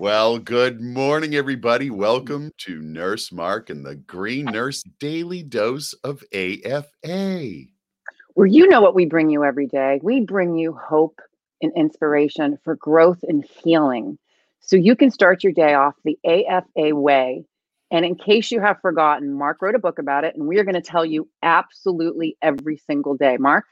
Well, good morning, everybody. Mm-hmm. Welcome to Nurse Mark and the Green Nurse Daily Dose of AFA. Where you know what we bring you every day. We bring you hope and inspiration for growth and healing. So you can start your day off the AFA way. And in case you have forgotten, Mark wrote a book about it, and we are going to tell you absolutely every single day. Mark?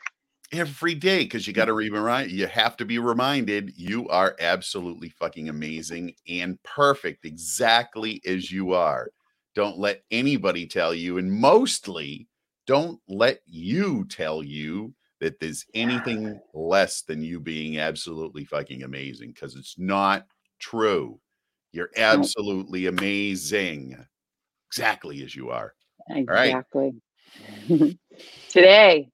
Every day because you got to remind you have to be reminded you are absolutely fucking amazing and perfect exactly as you are. Don't let anybody tell you and mostly don't let you tell you that there's anything less than you being absolutely fucking amazing because it's not true. You're absolutely amazing exactly as you are. Exactly. Today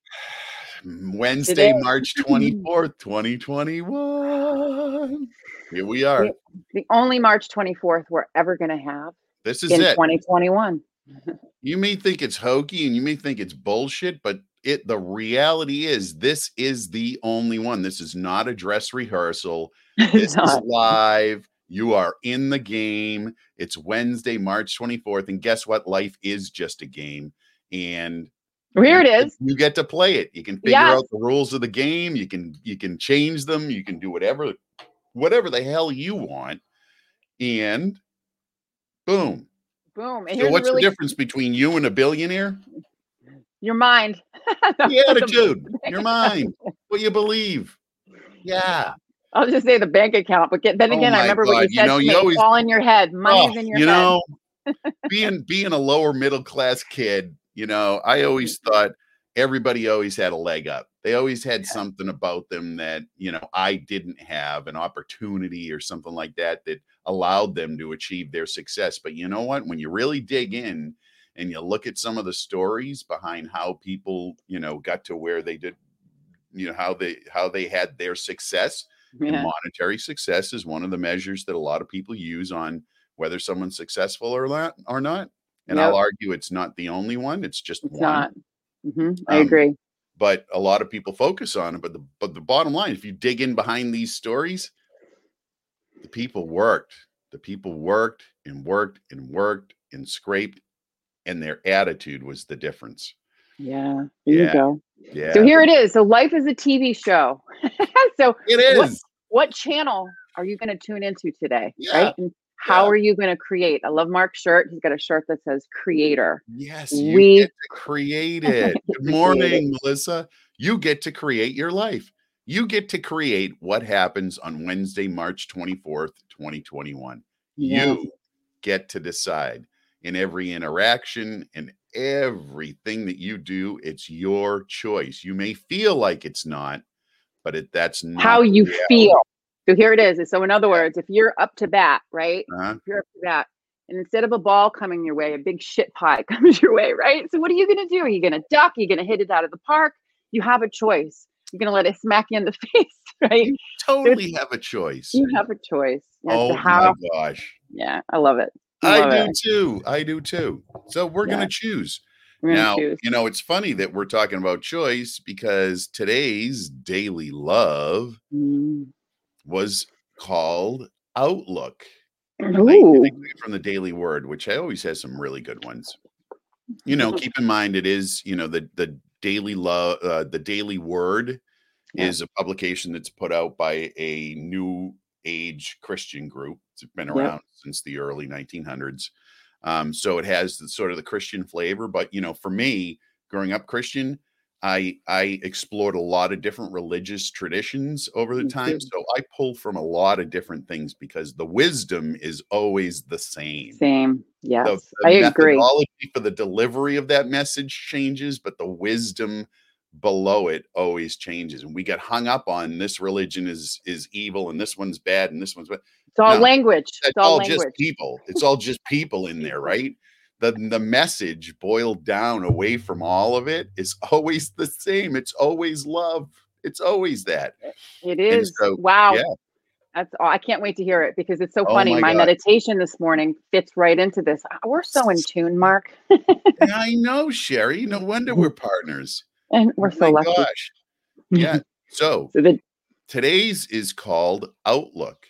Wednesday. March 24th, 2021. Here we are. The, the only March 24th we're ever going to have. This is in it. 2021. you may think it's hokey and you may think it's bullshit, but it the reality is this is the only one. This is not a dress rehearsal. This is live. You are in the game. It's Wednesday, March 24th. And guess what? Life is just a game. And here it is. You get to play it. You can figure yes. out the rules of the game. You can you can change them. You can do whatever whatever the hell you want. And boom. Boom. And so what's really... the difference between you and a billionaire? Your mind. the attitude. Your mind. What you believe. Yeah. I'll just say the bank account, but get, then oh again, I remember God. what you said. You know, you always fall in your head. Money's oh, in your you head. know, being being a lower middle class kid, you know, I always mm-hmm. thought everybody always had a leg up. They always had something about them that, you know, I didn't have an opportunity or something like that that allowed them to achieve their success. But you know what? When you really dig in and you look at some of the stories behind how people, you know, got to where they did, you know, how they how they had their success. Yeah. monetary success is one of the measures that a lot of people use on whether someone's successful or not or not. And yep. I'll argue it's not the only one. It's just it's one. Not. Mm-hmm. I um, agree. But a lot of people focus on it. But the but the bottom line, if you dig in behind these stories, the people worked. The people worked and worked and worked and scraped, and their attitude was the difference. Yeah, there yeah. you go. Yeah. So here it is. So life is a TV show. so it is. What, what channel are you going to tune into today? Yeah. Right. And how yeah. are you going to create? I love Mark's shirt. He's got a shirt that says creator. Yes, we get to create it. Good morning, Melissa. You get to create your life. You get to create what happens on Wednesday, March 24th, 2021. Yeah. You get to decide in every interaction and everything that you do. It's your choice. You may feel like it's not, but it, that's not how you reality. feel. So here it is. So in other words, if you're up to bat, right? Uh-huh. If you're up to bat, and instead of a ball coming your way, a big shit pie comes your way, right? So what are you going to do? Are you going to duck? Are you going to hit it out of the park? You have a choice. You're going to let it smack you in the face, right? You totally have a choice. You have a choice. oh how, my gosh. Yeah, I love it. I, love do it. too. I do too. So we're yeah. going to choose. Now, choose. you know, it's funny that we're talking about choice because today's daily love mm was called Outlook. From the Daily Word, which I always has some really good ones. You know, keep in mind it is you know the the Daily Love, uh, the Daily Word yeah. is a publication that's put out by a new age Christian group. It's been around yeah. since the early 1900s. Um, so it has the, sort of the Christian flavor. But you know, for me, growing up Christian, I I explored a lot of different religious traditions over the time. Mm-hmm. So I pull from a lot of different things because the wisdom is always the same. Same. Yes. The, the I agree. for the delivery of that message changes, but the wisdom below it always changes. And we get hung up on this religion is is evil and this one's bad and this one's bad. It's all no, language. It's all, all language. just people. It's all just people in there, right? The the message boiled down away from all of it is always the same. It's always love. It's always that. It is. So, wow. Yeah. That's all. I can't wait to hear it because it's so oh funny. My, my meditation this morning fits right into this. Uh, we're so in tune, Mark. I know, Sherry. No wonder we're partners. And we're oh so lucky. Gosh. Yeah. So, so the, today's is called Outlook.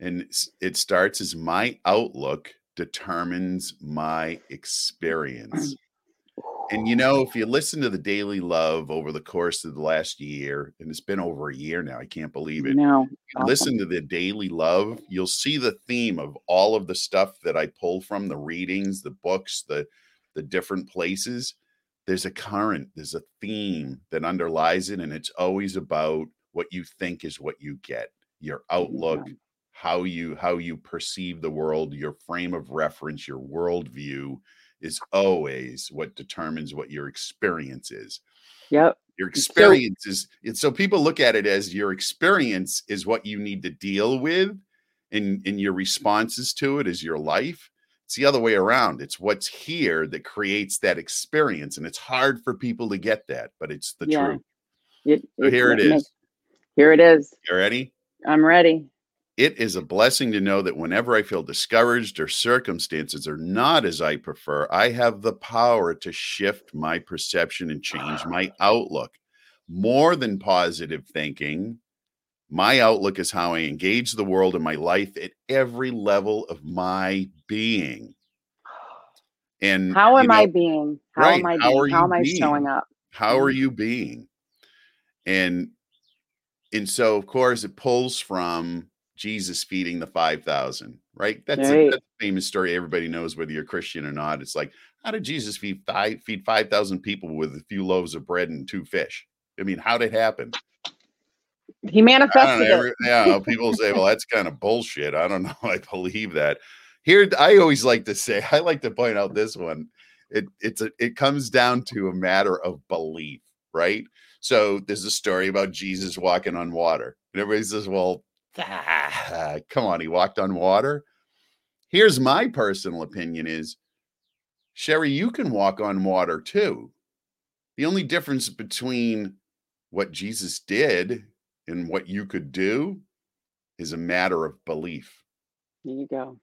And it starts as my outlook determines my experience. Mm. And you know, if you listen to the Daily Love over the course of the last year, and it's been over a year now, I can't believe it. No, awesome. listen to the Daily Love, you'll see the theme of all of the stuff that I pull from the readings, the books, the the different places. There's a current, there's a theme that underlies it, and it's always about what you think is what you get, your outlook, yeah. How you how you perceive the world, your frame of reference, your worldview is always what determines what your experience is. Yep. Your experience so, is it's so people look at it as your experience is what you need to deal with in in your responses to it is your life. It's the other way around. It's what's here that creates that experience. And it's hard for people to get that, but it's the yeah. truth. It, so here it, it is. Makes, here it is. You ready? I'm ready. It is a blessing to know that whenever I feel discouraged or circumstances are not as I prefer, I have the power to shift my perception and change my outlook. More than positive thinking, my outlook is how I engage the world and my life at every level of my being. And how am you know, I being? How right, am I being? How, how am I being? showing up? How are mm. you being? And and so of course it pulls from Jesus feeding the 5,000, right? That's, right. A, that's, a, famous story. Everybody knows whether you're Christian or not. It's like, how did Jesus feed five, feed 5,000 people with a few loaves of bread and two fish? I mean, how did it happen? He manifested know, every, it. yeah, people say, well, that's kind of bullshit. I don't know. I believe that. Here, I always like to say, I like to point out this one. It it's a, it comes down to a matter of belief, right? So there's a story about Jesus walking on water, and everybody says, "Well, ah, come on, he walked on water. Here's my personal opinion is Sherry, you can walk on water too. The only difference between what Jesus did and what you could do is a matter of belief. There you go.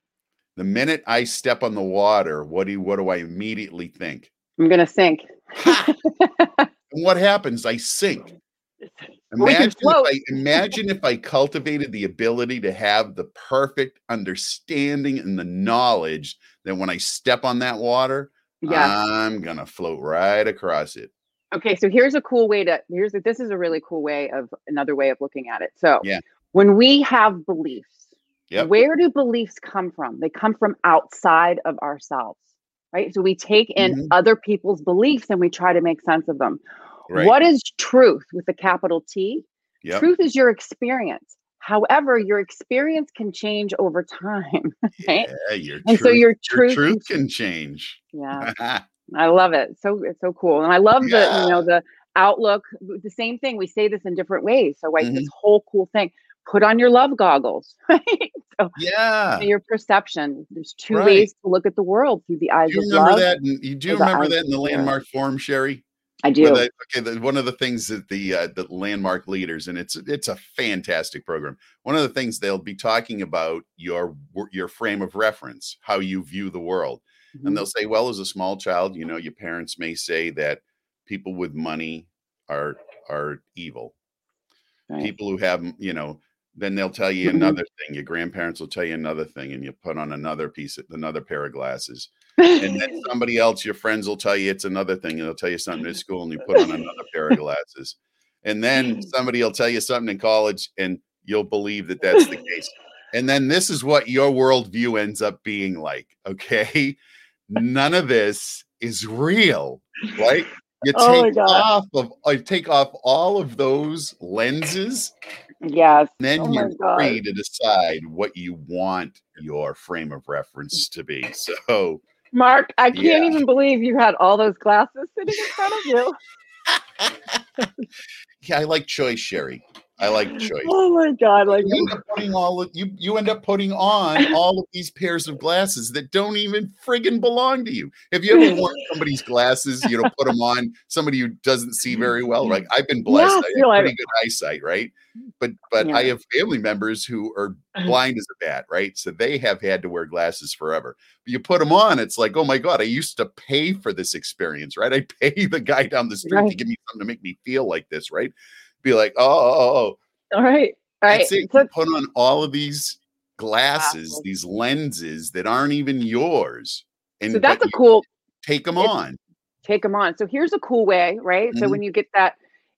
The minute I step on the water, what do you, what do I immediately think? I'm gonna sink. and what happens? I sink. Imagine if, I, imagine if I cultivated the ability to have the perfect understanding and the knowledge that when I step on that water, yeah. I'm gonna float right across it. Okay, so here's a cool way to here's a, this is a really cool way of another way of looking at it. So yeah, when we have beliefs, yep. where do beliefs come from? They come from outside of ourselves, right? So we take in mm-hmm. other people's beliefs and we try to make sense of them. Right. What is truth with a capital T? Yep. Truth is your experience. However, your experience can change over time, right? Yeah, your and truth, so your truth, your truth can change. Yeah, I love it. So it's so cool, and I love yeah. the you know the outlook. The same thing. We say this in different ways. So like mm-hmm. this whole cool thing. Put on your love goggles, right? So, yeah, your perception. There's two right. ways to look at the world through the eyes do you remember love. That in, you do remember that in the Landmark Forum, Sherry? I do. okay, the, one of the things that the uh, the landmark leaders, and it's it's a fantastic program. One of the things they'll be talking about your your frame of reference, how you view the world, mm-hmm. and they'll say, well, as a small child, you know, your parents may say that people with money are are evil. Right. People who have, you know, then they'll tell you another thing. Your grandparents will tell you another thing, and you put on another piece, of, another pair of glasses and then somebody else, your friends will tell you it's another thing, and they'll tell you something at school, and you put on another pair of glasses. And then somebody will tell you something in college, and you'll believe that that's the case. And then this is what your worldview ends up being like. Okay. None of this is real, right? You oh take oh off of I uh, take off all of those lenses. Yes. then oh you're free to decide what you want your frame of reference to be. So Mark, I can't yeah. even believe you had all those glasses sitting in front of you. yeah, I like choice, Sherry. I like choice. Oh my god! Like you end up putting all of, you you end up putting on all of these pairs of glasses that don't even friggin' belong to you. If you ever worn somebody's glasses, you know, put them on somebody who doesn't see very well. Like I've been blessed, yeah, I have pretty good eyesight, right? But but yeah. I have family members who are uh-huh. blind as a bat, right? So they have had to wear glasses forever. But you put them on, it's like, oh my god, I used to pay for this experience, right? I pay the guy down the street right. to give me something to make me feel like this, right? Be like, oh, oh, oh. All right. All right. So, put on all of these glasses, these lenses that aren't even yours. And so that's a cool take them on. Take them on. So here's a cool way, right? Mm-hmm. So when you get that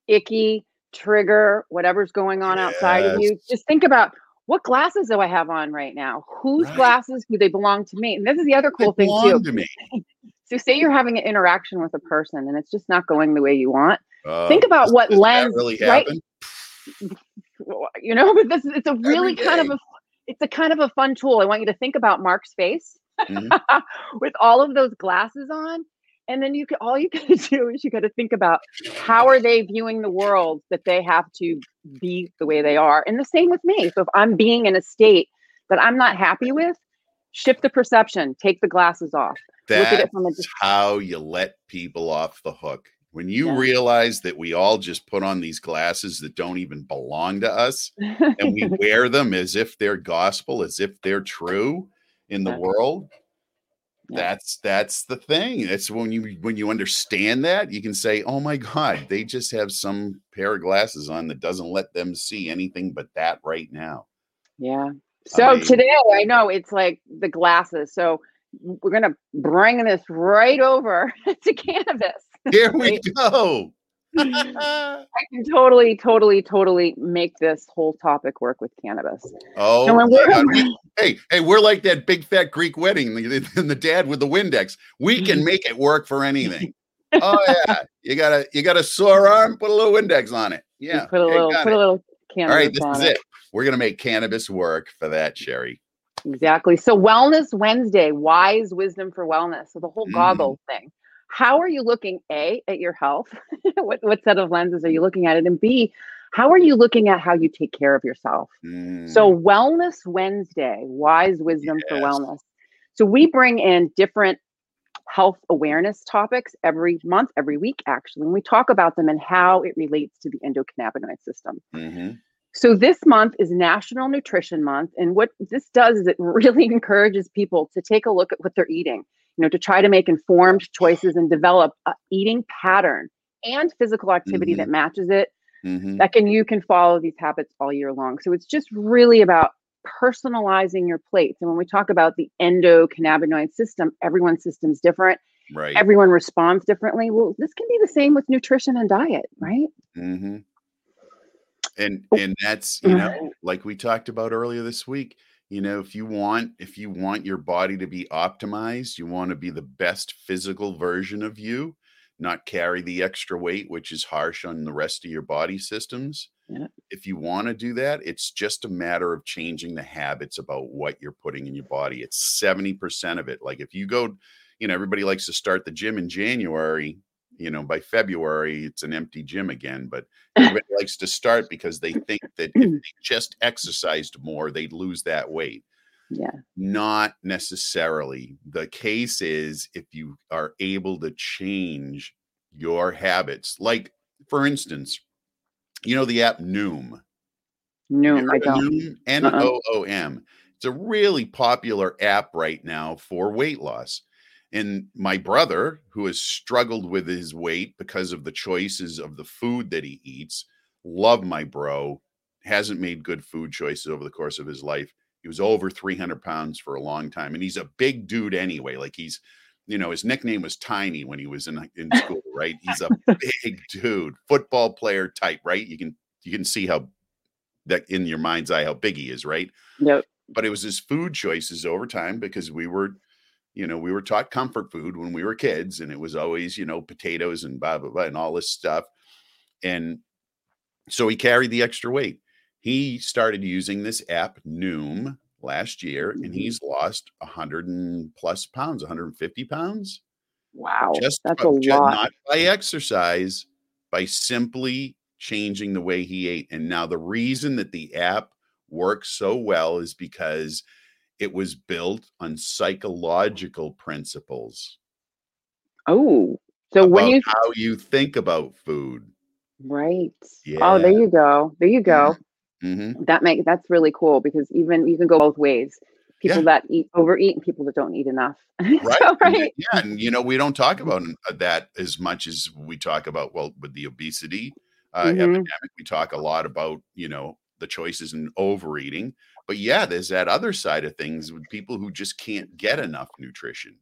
icky trigger, whatever's going on yes. outside of you, just think about what glasses do I have on right now? Whose right. glasses do they belong to me? And this is the other cool they thing too. To me. so say you're having an interaction with a person and it's just not going the way you want. Uh, think about does, what does lens really right? You know, but this it's a really kind of a it's a kind of a fun tool. I want you to think about Mark's face mm-hmm. with all of those glasses on and then you can all you got to do is you got to think about how are they viewing the world that they have to be the way they are and the same with me so if i'm being in a state that i'm not happy with shift the perception take the glasses off that's look at it from a how you let people off the hook when you yeah. realize that we all just put on these glasses that don't even belong to us and we wear them as if they're gospel as if they're true in the world that's that's the thing. It's when you when you understand that you can say oh my god they just have some pair of glasses on that doesn't let them see anything but that right now. Yeah. So I mean, today i know it's like the glasses so we're gonna bring this right over to cannabis here we go I can totally, totally, totally make this whole topic work with cannabis. Oh, so we, hey, hey, we're like that big fat Greek wedding and the dad with the Windex. We can make it work for anything. oh yeah, you got a you got a sore arm? Put a little Windex on it. Yeah, put a little, put it. a little cannabis. All right, this is it. it. We're gonna make cannabis work for that, Sherry. Exactly. So Wellness Wednesday, wise wisdom for wellness. So the whole mm. goggle thing how are you looking a at your health what, what set of lenses are you looking at it and b how are you looking at how you take care of yourself mm. so wellness wednesday wise wisdom yes. for wellness so we bring in different health awareness topics every month every week actually and we talk about them and how it relates to the endocannabinoid system mm-hmm. So this month is National Nutrition Month, and what this does is it really encourages people to take a look at what they're eating you know, to try to make informed choices and develop a eating pattern and physical activity mm-hmm. that matches it. Mm-hmm. That can you can follow these habits all year long. So it's just really about personalizing your plates. And when we talk about the endocannabinoid system, everyone's system's different. Right. Everyone responds differently. Well, this can be the same with nutrition and diet, right? Mm-hmm. And oh. and that's you know, like we talked about earlier this week you know if you want if you want your body to be optimized you want to be the best physical version of you not carry the extra weight which is harsh on the rest of your body systems yeah. if you want to do that it's just a matter of changing the habits about what you're putting in your body it's 70% of it like if you go you know everybody likes to start the gym in january you know by february it's an empty gym again but everybody likes to start because they think that if mm. they just exercised more they'd lose that weight. Yeah. Not necessarily. The case is if you are able to change your habits like for instance you know the app noom? Noom i don't. Noom? Uh-uh. N-o-o-m it's a really popular app right now for weight loss and my brother, who has struggled with his weight because of the choices of the food that he eats, love my bro, hasn't made good food choices over the course of his life. He was over 300 pounds for a long time. And he's a big dude anyway. Like he's, you know, his nickname was Tiny when he was in, in school, right? He's a big dude, football player type, right? You can, you can see how that in your mind's eye, how big he is, right? Yep. But it was his food choices over time because we were you know, we were taught comfort food when we were kids, and it was always, you know, potatoes and blah, blah, blah, and all this stuff. And so he carried the extra weight. He started using this app, Noom, last year, and mm-hmm. he's lost 100 and plus pounds, 150 pounds. Wow. Just that's a lot. Not by exercise, by simply changing the way he ate. And now the reason that the app works so well is because it was built on psychological principles. Oh, so when you how you think about food, right? Yeah. Oh, there you go. There you go. Mm-hmm. That make that's really cool because even you can go both ways. People yeah. that eat overeat and people that don't eat enough. Right. so, right. Yeah, and you know we don't talk about uh, that as much as we talk about well with the obesity uh, mm-hmm. epidemic. We talk a lot about you know the choices in overeating, but yeah, there's that other side of things with people who just can't get enough nutrition.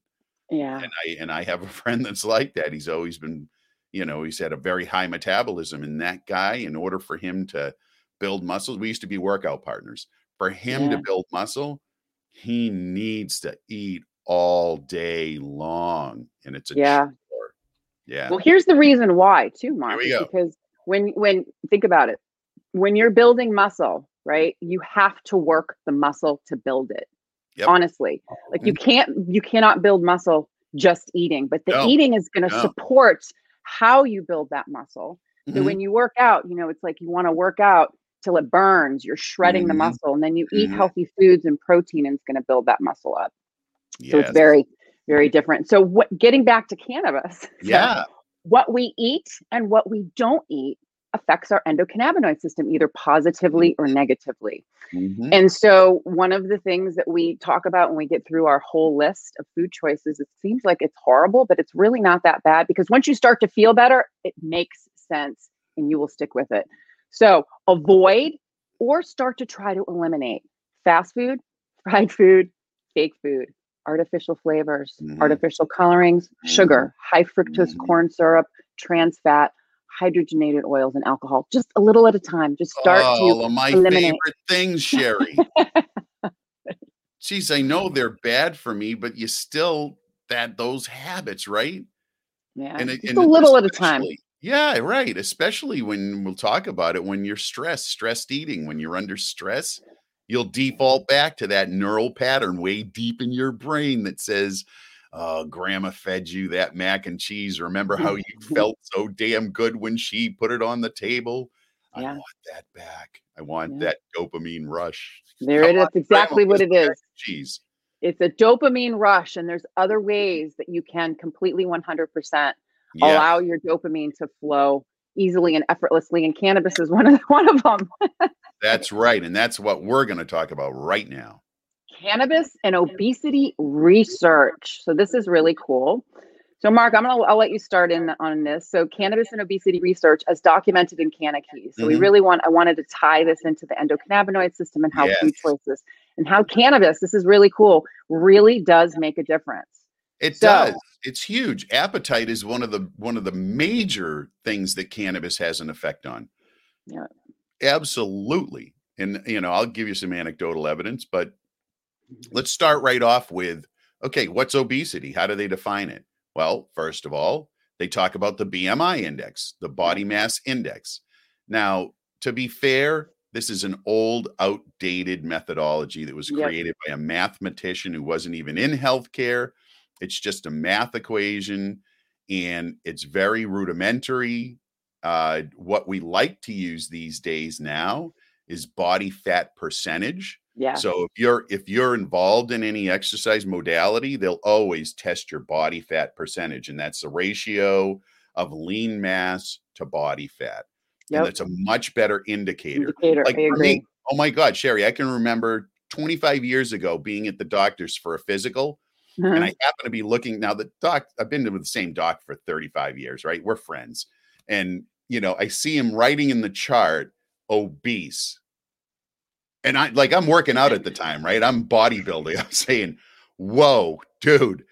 Yeah. And I and I have a friend that's like that. He's always been, you know, he's had a very high metabolism. And that guy, in order for him to build muscles, we used to be workout partners. For him yeah. to build muscle, he needs to eat all day long. And it's a yeah. Chore. Yeah. Well, here's the reason why, too, Mark. Because when when think about it, when you're building muscle, right, you have to work the muscle to build it. Yep. Honestly, like you can't you cannot build muscle just eating, but the no. eating is going to no. support how you build that muscle. So mm-hmm. when you work out, you know, it's like you want to work out till it burns. You're shredding mm-hmm. the muscle, and then you eat mm-hmm. healthy foods and protein, and it's going to build that muscle up. Yes. So it's very, very different. So what? Getting back to cannabis. Yeah. So what we eat and what we don't eat affects our endocannabinoid system either positively or negatively. Mm-hmm. And so, one of the things that we talk about when we get through our whole list of food choices, it seems like it's horrible, but it's really not that bad because once you start to feel better, it makes sense and you will stick with it. So, avoid or start to try to eliminate fast food, fried food, fake food, artificial flavors, mm-hmm. artificial colorings, mm-hmm. sugar, high fructose mm-hmm. corn syrup, trans fat, hydrogenated oils and alcohol, just a little at a time. Just start oh, to my eliminate. favorite things, Sherry. Geez, I know they're bad for me, but you still that those habits, right? Yeah, and, just and a little at a time. Yeah, right. Especially when we'll talk about it when you're stressed, stressed eating. When you're under stress, you'll default back to that neural pattern way deep in your brain that says, uh, grandma fed you that mac and cheese. Remember how you felt so damn good when she put it on the table? I want that back. I want yeah. that dopamine rush. There Come it is. exactly what it is. Cheese. It's a dopamine rush, and there's other ways that you can completely 100% yeah. allow your dopamine to flow easily and effortlessly. And cannabis is one of one of them. that's right, and that's what we're going to talk about right now cannabis and obesity research. So this is really cool. So Mark, I'm gonna I'll let you start in on this. So cannabis and obesity research as documented in CannaKey. So mm-hmm. we really want I wanted to tie this into the endocannabinoid system and how yes. food choices and how cannabis, this is really cool, really does make a difference. It so, does. It's huge. Appetite is one of the one of the major things that cannabis has an effect on. Yeah. Absolutely. And you know, I'll give you some anecdotal evidence, but Let's start right off with okay, what's obesity? How do they define it? Well, first of all, they talk about the BMI index, the body mass index. Now, to be fair, this is an old, outdated methodology that was created yep. by a mathematician who wasn't even in healthcare. It's just a math equation and it's very rudimentary. Uh, what we like to use these days now is body fat percentage. Yeah. So if you're if you're involved in any exercise modality, they'll always test your body fat percentage, and that's the ratio of lean mass to body fat. Yep. And that's a much better indicator. indicator like for me, oh my God, Sherry, I can remember 25 years ago being at the doctor's for a physical. Uh-huh. And I happen to be looking now. The doc, I've been to the same doc for 35 years, right? We're friends. And, you know, I see him writing in the chart obese and I like I'm working out at the time, right? I'm bodybuilding. I'm saying, "Whoa, dude,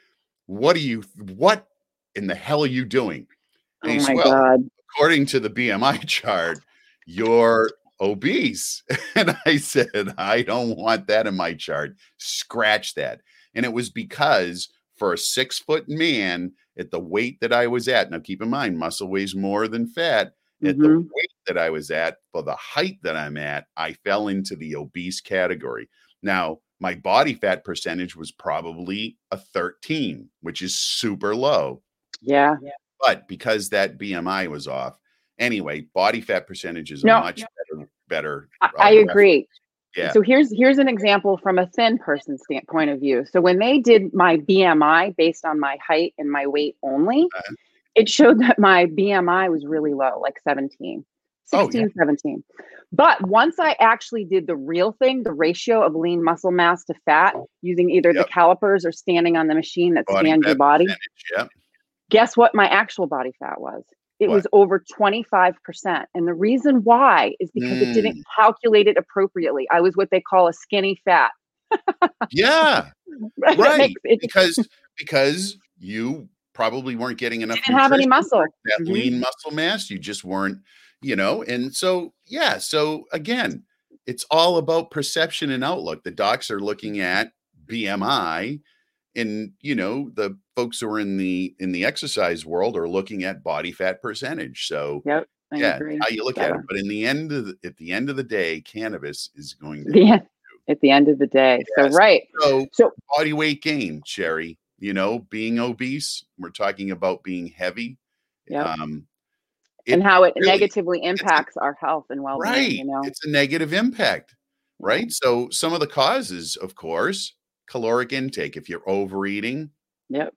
what are you? What in the hell are you doing?" And oh my well, god! According to the BMI chart, you're obese. And I said, "I don't want that in my chart. Scratch that." And it was because for a six foot man at the weight that I was at. Now, keep in mind, muscle weighs more than fat at mm-hmm. the weight that I was at for the height that I'm at, I fell into the obese category. Now, my body fat percentage was probably a 13, which is super low. Yeah. But because that BMI was off, anyway, body fat percentage is no, much better. better I, I agree. Yeah. So here's here's an example from a thin person standpoint of view. So when they did my BMI based on my height and my weight only, uh-huh it showed that my BMI was really low, like 17, 16, oh, yeah. 17. But once I actually did the real thing, the ratio of lean muscle mass to fat using either yep. the calipers or standing on the machine that body scans your body. Yep. Guess what my actual body fat was? it what? was over 25%. And the reason why is because mm. it didn't mm. calculate it appropriately. I was what they call a skinny fat. yeah. right. right. because because you probably weren't getting enough didn't have any muscle. That mm-hmm. lean muscle mass. You just weren't, you know, and so yeah. So again, it's all about perception and outlook. The docs are looking at BMI and you know the folks who are in the in the exercise world are looking at body fat percentage so yep, yeah agree. how you look at it but in the end of the, at the end of the day cannabis is going to yeah at the end of the day yes. so right so, so body weight gain sherry you know being obese we're talking about being heavy yeah um, and how it really, negatively impacts our health and well-being right you know it's a negative impact right so some of the causes of course caloric intake. If you're overeating, yep.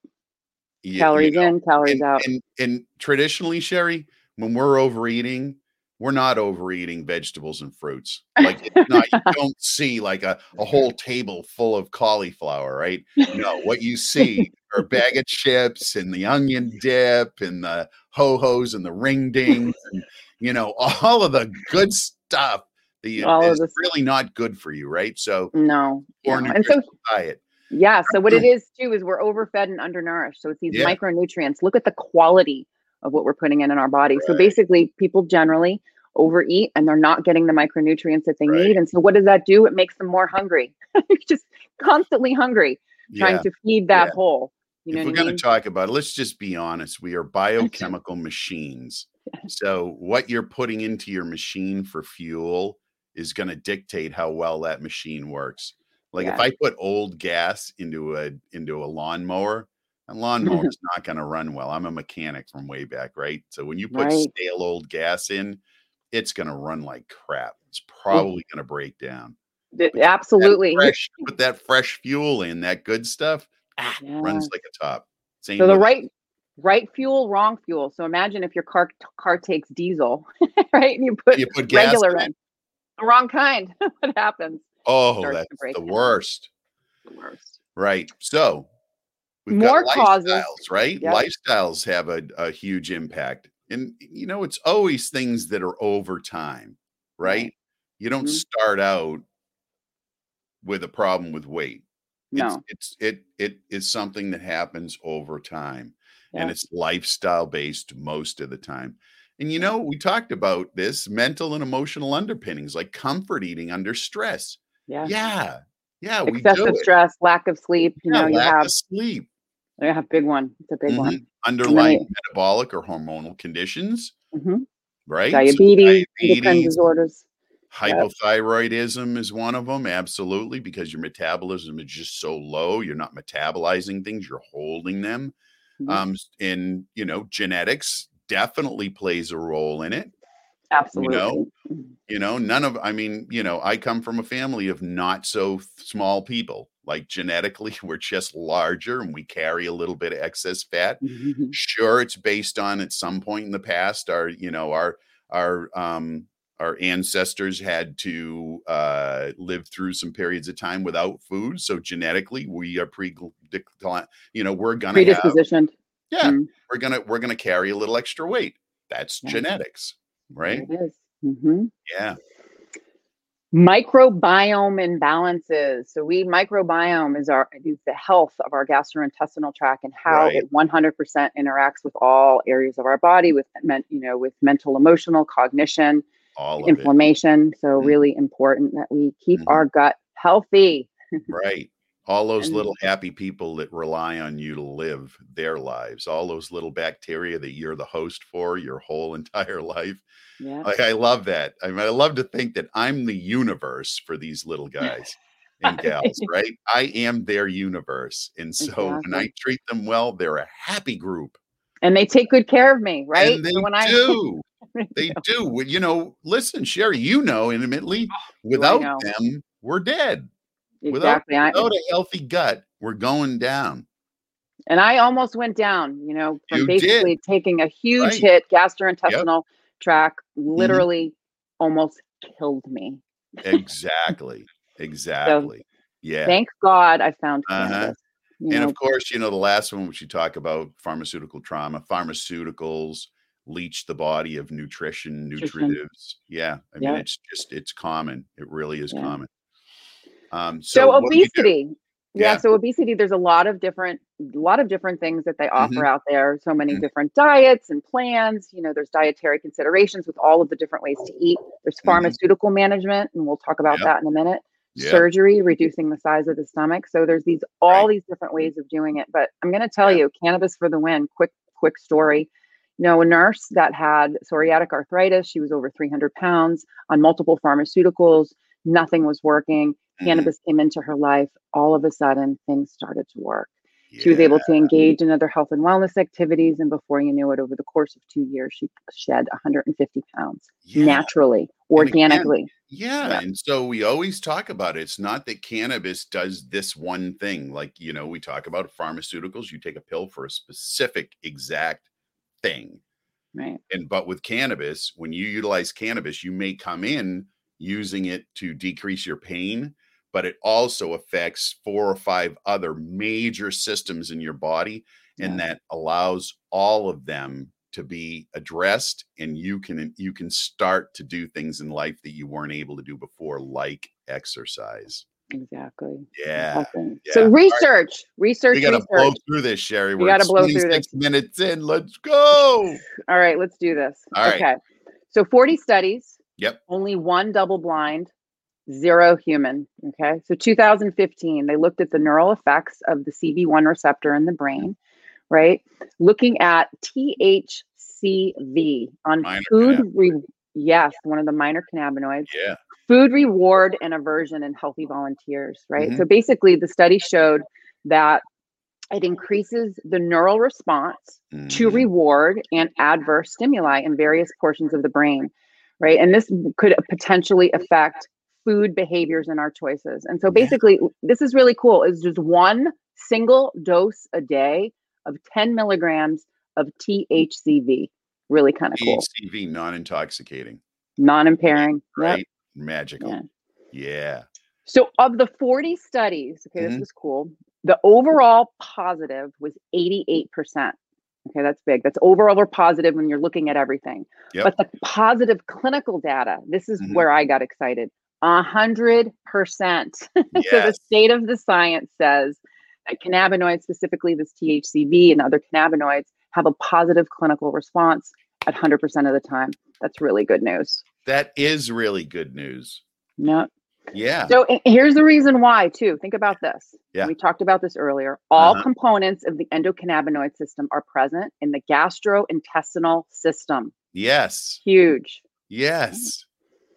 You, calories you know, in, calories and, out. And, and traditionally, Sherry, when we're overeating, we're not overeating vegetables and fruits. Like not, you don't see like a, a whole table full of cauliflower, right? No, what you see are bag of chips and the onion dip and the ho hos and the ring dings and you know all of the good stuff the All is really not good for you, right? So no, no. and so diet. Yeah. So what it is too is we're overfed and undernourished. So it's these yeah. micronutrients. Look at the quality of what we're putting in in our body. Right. So basically, people generally overeat and they're not getting the micronutrients that they right. need. And so what does that do? It makes them more hungry. just constantly hungry, trying yeah. to feed that yeah. hole. You know if we're going mean? to talk about it, let's just be honest. We are biochemical machines. So what you're putting into your machine for fuel is going to dictate how well that machine works. Like yeah. if I put old gas into a into a lawnmower, a lawnmower is not going to run well. I'm a mechanic from way back, right? So when you put right. stale old gas in, it's going to run like crap. It's probably going to break down. absolutely. Put that, fresh, put that fresh fuel in, that good stuff, ah, yeah. runs like a top. Same so the right right fuel, wrong fuel. So imagine if your car car takes diesel, right? And you put, you put regular in. in the wrong kind. what happens? Oh, that's the worst. The worst. Right. So we've more got causes, right? Yep. Lifestyles have a, a huge impact. And you know, it's always things that are over time, right? You don't mm-hmm. start out with a problem with weight. No. It's, it's it it is something that happens over time. And it's lifestyle based most of the time. And you know, we talked about this mental and emotional underpinnings, like comfort eating under stress. Yeah. Yeah. Yeah. Excessive stress, lack of sleep. You yeah, know, you have sleep. Yeah, big one. It's a big mm-hmm. one. Underlying metabolic or hormonal conditions. Mm-hmm. Right. Diabetes, so diabetes disorders. Hypothyroidism is one of them, absolutely, because your metabolism is just so low. You're not metabolizing things, you're holding them. Mm-hmm. Um, in you know, genetics, definitely plays a role in it. Absolutely. You know, you know, none of I mean, you know, I come from a family of not so small people. Like genetically, we're just larger and we carry a little bit of excess fat. Mm-hmm. Sure, it's based on at some point in the past, our, you know, our our um our ancestors had to uh, live through some periods of time without food. So genetically, we are pre, you know, we're gonna predispositioned. Have, yeah, mm-hmm. we're gonna we're gonna carry a little extra weight. That's yeah. genetics, right? It is. Mm-hmm. Yeah. Microbiome imbalances. So we microbiome is our is the health of our gastrointestinal tract and how right. it 100% interacts with all areas of our body, with you know with mental, emotional, cognition, all inflammation. So mm-hmm. really important that we keep mm-hmm. our gut healthy. right all those and, little happy people that rely on you to live their lives all those little bacteria that you're the host for your whole entire life. Yeah. like i love that. I mean i love to think that i'm the universe for these little guys and gals right? I am their universe and so exactly. when i treat them well they're a happy group. And they take good care of me right? And they when do. I... they do. You know listen sherry you know intimately oh, without know. them we're dead Exactly. Without, without a healthy gut, we're going down. And I almost went down, you know, from you basically did. taking a huge right. hit, gastrointestinal yep. tract, mm-hmm. literally mm-hmm. almost killed me. exactly. Exactly. So, yeah. Thank God I found uh-huh. And know. of course, you know, the last one which you talk about pharmaceutical trauma, pharmaceuticals, leach the body of nutrition, nutritives. Yeah. I mean, it's just, it's common. It really is yeah. common. Um, so, so obesity. Yeah. yeah. So obesity, there's a lot of different, a lot of different things that they offer mm-hmm. out there. So many mm-hmm. different diets and plans. You know, there's dietary considerations with all of the different ways to eat. There's mm-hmm. pharmaceutical mm-hmm. management, and we'll talk about yep. that in a minute. Yep. Surgery, reducing the size of the stomach. So there's these all right. these different ways of doing it. But I'm going to tell you, cannabis for the win. Quick, quick story. You know, a nurse that had psoriatic arthritis. She was over 300 pounds on multiple pharmaceuticals. Nothing was working mm-hmm. cannabis came into her life, all of a sudden things started to work. Yeah. She was able to engage in other health and wellness activities. And before you knew it, over the course of two years, she shed 150 pounds yeah. naturally, organically. Again, yeah. yeah. And so we always talk about it. It's not that cannabis does this one thing. Like, you know, we talk about pharmaceuticals, you take a pill for a specific exact thing. Right. And but with cannabis, when you utilize cannabis, you may come in using it to decrease your pain but it also affects four or five other major systems in your body and yeah. that allows all of them to be addressed and you can you can start to do things in life that you weren't able to do before like exercise. Exactly. Yeah, yeah. so research right. research we gotta research. blow through this sherry. We gotta blow through this. minutes in. Let's go. All right let's do this. All right. Okay. So 40 studies yep only one double blind zero human. Okay. So 2015, they looked at the neural effects of the CB1 receptor in the brain, right? Looking at THCV on minor food. Re- yes, one of the minor cannabinoids. Yeah. Food reward and aversion in healthy volunteers, right? Mm-hmm. So basically, the study showed that it increases the neural response mm-hmm. to reward and adverse stimuli in various portions of the brain, right? And this could potentially affect food behaviors and our choices. And so basically, yeah. this is really cool. Is just one single dose a day of 10 milligrams of THCV. Really kind of cool. THCV, non-intoxicating, non-impairing, right? Yep. Magical. Yeah. yeah. So of the 40 studies, okay, mm-hmm. this is cool. The overall positive was 88%. Okay, that's big. That's overall or positive when you're looking at everything. Yep. But the positive clinical data, this is mm-hmm. where I got excited. A hundred percent. So the state of the science says that cannabinoids, specifically this THCV and other cannabinoids, have a positive clinical response at 100% of the time. That's really good news. That is really good news. No. Yeah. So here's the reason why, too. Think about this. Yeah. We talked about this earlier. All uh-huh. components of the endocannabinoid system are present in the gastrointestinal system. Yes. Huge. Yes.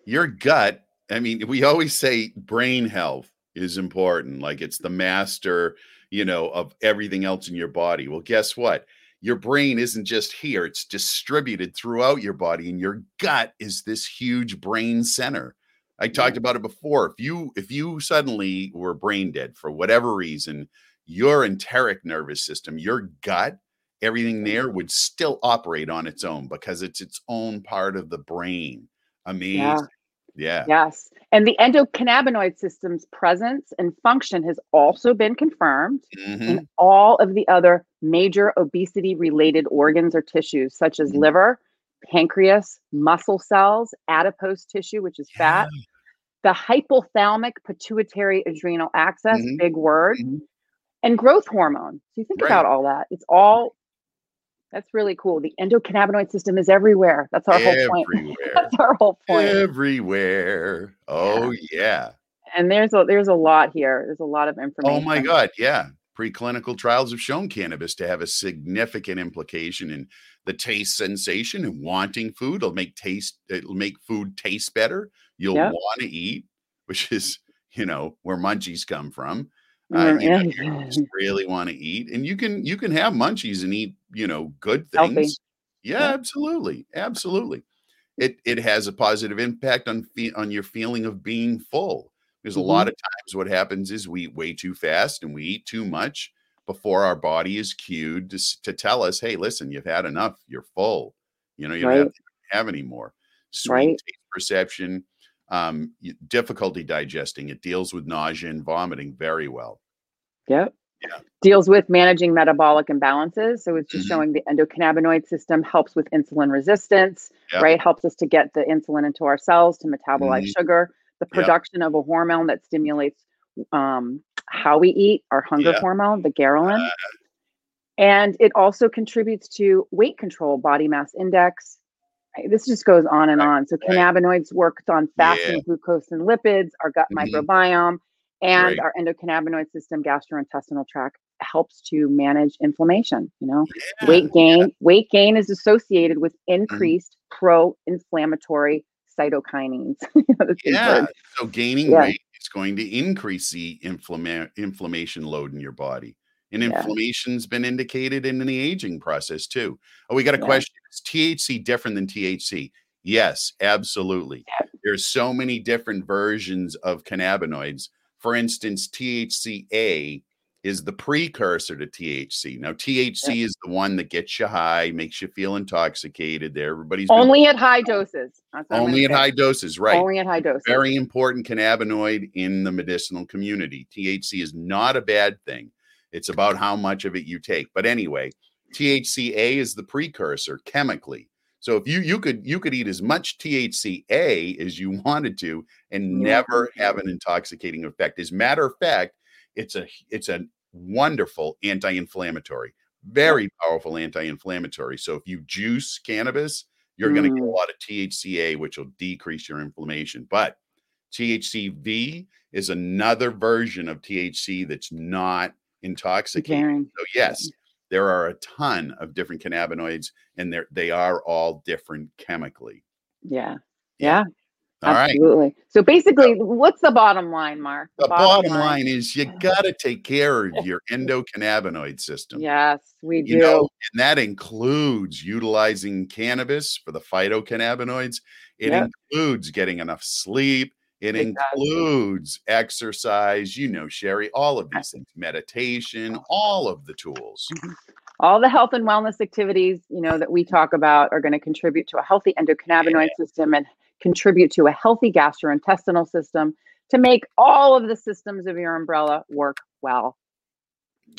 Your gut I mean, we always say brain health is important, like it's the master, you know, of everything else in your body. Well, guess what? Your brain isn't just here, it's distributed throughout your body, and your gut is this huge brain center. I talked about it before. If you if you suddenly were brain dead for whatever reason, your enteric nervous system, your gut, everything there would still operate on its own because it's its own part of the brain. Amazing. Yeah. Yeah. Yes. And the endocannabinoid system's presence and function has also been confirmed mm-hmm. in all of the other major obesity related organs or tissues, such as mm-hmm. liver, pancreas, muscle cells, adipose tissue, which is fat, yeah. the hypothalamic pituitary adrenal axis, mm-hmm. big word, mm-hmm. and growth hormone. So you think right. about all that. It's all that's really cool. The endocannabinoid system is everywhere. That's our everywhere. whole point. That's our whole point. Everywhere. Oh yeah. yeah. And there's a there's a lot here. There's a lot of information. Oh my god, yeah. Preclinical trials have shown cannabis to have a significant implication in the taste sensation and wanting food. It'll make taste it'll make food taste better. You'll yep. want to eat, which is, you know, where munchies come from. Uh, you, know, you just really want to eat, and you can you can have munchies and eat you know good things. Yeah, yeah, absolutely, absolutely. It it has a positive impact on fe- on your feeling of being full. There's mm-hmm. a lot of times what happens is we eat way too fast and we eat too much before our body is cued to, to tell us, hey, listen, you've had enough. You're full. You know, you right. don't have, have any more. Sweet right. taste perception, um, difficulty digesting. It deals with nausea and vomiting very well. Yep. Yeah. Deals with managing metabolic imbalances. So it's just mm-hmm. showing the endocannabinoid system helps with insulin resistance, yep. right? Helps us to get the insulin into our cells to metabolize mm-hmm. sugar. The production yep. of a hormone that stimulates um, how we eat, our hunger yep. hormone, the ghrelin. Uh, and it also contributes to weight control, body mass index. This just goes on and right. on. So cannabinoids works on fasting yeah. glucose and lipids, our gut mm-hmm. microbiome, and right. our endocannabinoid system, gastrointestinal tract helps to manage inflammation. You know, yeah. weight gain. Yeah. Weight gain is associated with mm-hmm. increased mm-hmm. pro-inflammatory cytokinins. yeah. So gaining weight is going to increase the inflama- inflammation load in your body. And yeah. inflammation's been indicated in the aging process too. Oh, we got a yeah. question. Is THC different than THC? Yes, absolutely. Yeah. There's so many different versions of cannabinoids. For instance, THCA is the precursor to THC. Now, THC yeah. is the one that gets you high, makes you feel intoxicated. There, everybody's only been- at high doses. Only at high doses, right? Only at high doses. Very important cannabinoid in the medicinal community. THC is not a bad thing. It's about how much of it you take. But anyway, THCA is the precursor chemically. So if you you could you could eat as much THCA as you wanted to and yeah. never have an intoxicating effect. As a matter of fact, it's a it's a wonderful anti-inflammatory, very powerful anti-inflammatory. So if you juice cannabis, you're mm. going to get a lot of THCA, which will decrease your inflammation. But THCV is another version of THC that's not intoxicating. So yes, there are a ton of different cannabinoids, and they're they are all different chemically. Yeah. Yeah. All Absolutely. Right. So basically, what's the bottom line, Mark? The, the bottom, bottom line, line is you got to take care of your endocannabinoid system. Yes, we do. You know, and that includes utilizing cannabis for the phytocannabinoids. It yep. includes getting enough sleep. It, it includes exercise, you know, Sherry, all of these things, meditation, all of the tools. Mm-hmm. All the health and wellness activities, you know, that we talk about are going to contribute to a healthy endocannabinoid yeah. system and contribute to a healthy gastrointestinal system to make all of the systems of your umbrella work well.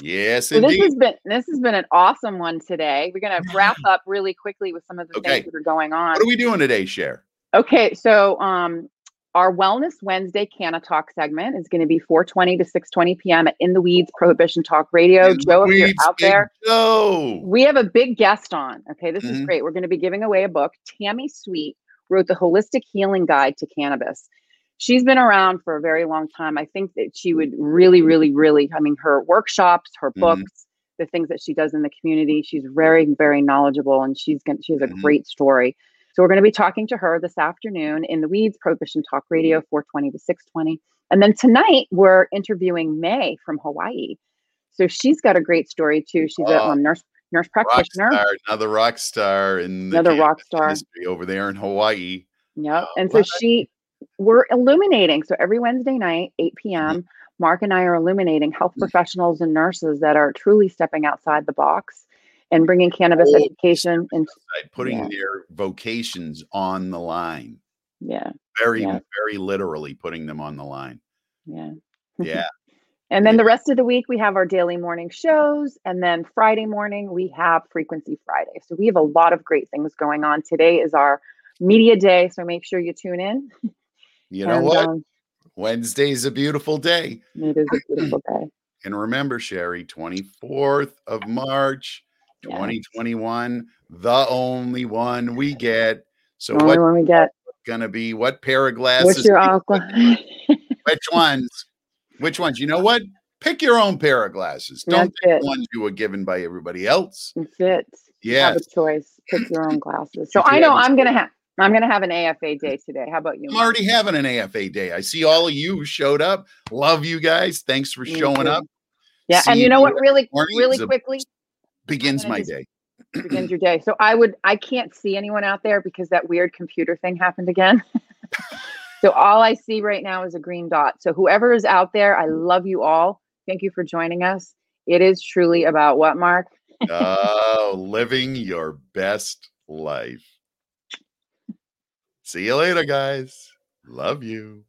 Yes, so this has been this has been an awesome one today. We're going to wrap up really quickly with some of the okay. things that are going on. What are we doing today, Cher? Okay, so um, our Wellness Wednesday Canna Talk segment is going to be 4:20 to 6:20 p.m. at In the Weeds Prohibition Talk Radio. In Joe, if you're out there, Joe. we have a big guest on. Okay, this mm-hmm. is great. We're going to be giving away a book. Tammy Sweet wrote the Holistic Healing Guide to Cannabis. She's been around for a very long time. I think that she would really, really, really. I mean, her workshops, her mm-hmm. books, mm-hmm. the things that she does in the community. She's very, very knowledgeable, and she's going. She has a mm-hmm. great story. So we're going to be talking to her this afternoon in the Weeds Prohibition Talk Radio, 420 to 620. And then tonight we're interviewing May from Hawaii. So she's got a great story too. She's a um, nurse nurse practitioner. Rock star, another rock star in another rock star over there in Hawaii. Yep. Oh, and so she we're illuminating. So every Wednesday night, 8 p.m., mm-hmm. Mark and I are illuminating health mm-hmm. professionals and nurses that are truly stepping outside the box and bringing cannabis oh, education and putting yeah. their vocations on the line. Yeah. Very, yeah. very literally putting them on the line. Yeah. Yeah. And then the rest of the week, we have our daily morning shows. And then Friday morning, we have Frequency Friday. So we have a lot of great things going on. Today is our media day. So make sure you tune in. You know and, what? Um, Wednesday is a beautiful day. It is a beautiful day. And remember, Sherry, 24th of March, 2021, the only one we get. So only what we get gonna be what pair of glasses? What's your aqua? Which ones? Which ones? You know what? Pick your own pair of glasses. Don't pick ones you were given by everybody else. It fits. Yeah. Have a choice. Pick your own glasses. So I know I'm gonna have I'm gonna have an AFA day today. How about you? I'm already having an AFA day. I see all of you showed up. Love you guys. Thanks for showing up. Yeah, see and you know what? Really, really quickly, begins my day. begins your day. So I would I can't see anyone out there because that weird computer thing happened again. so all I see right now is a green dot. So whoever is out there, I love you all. Thank you for joining us. It is truly about what, Mark? oh, living your best life. See you later, guys. Love you.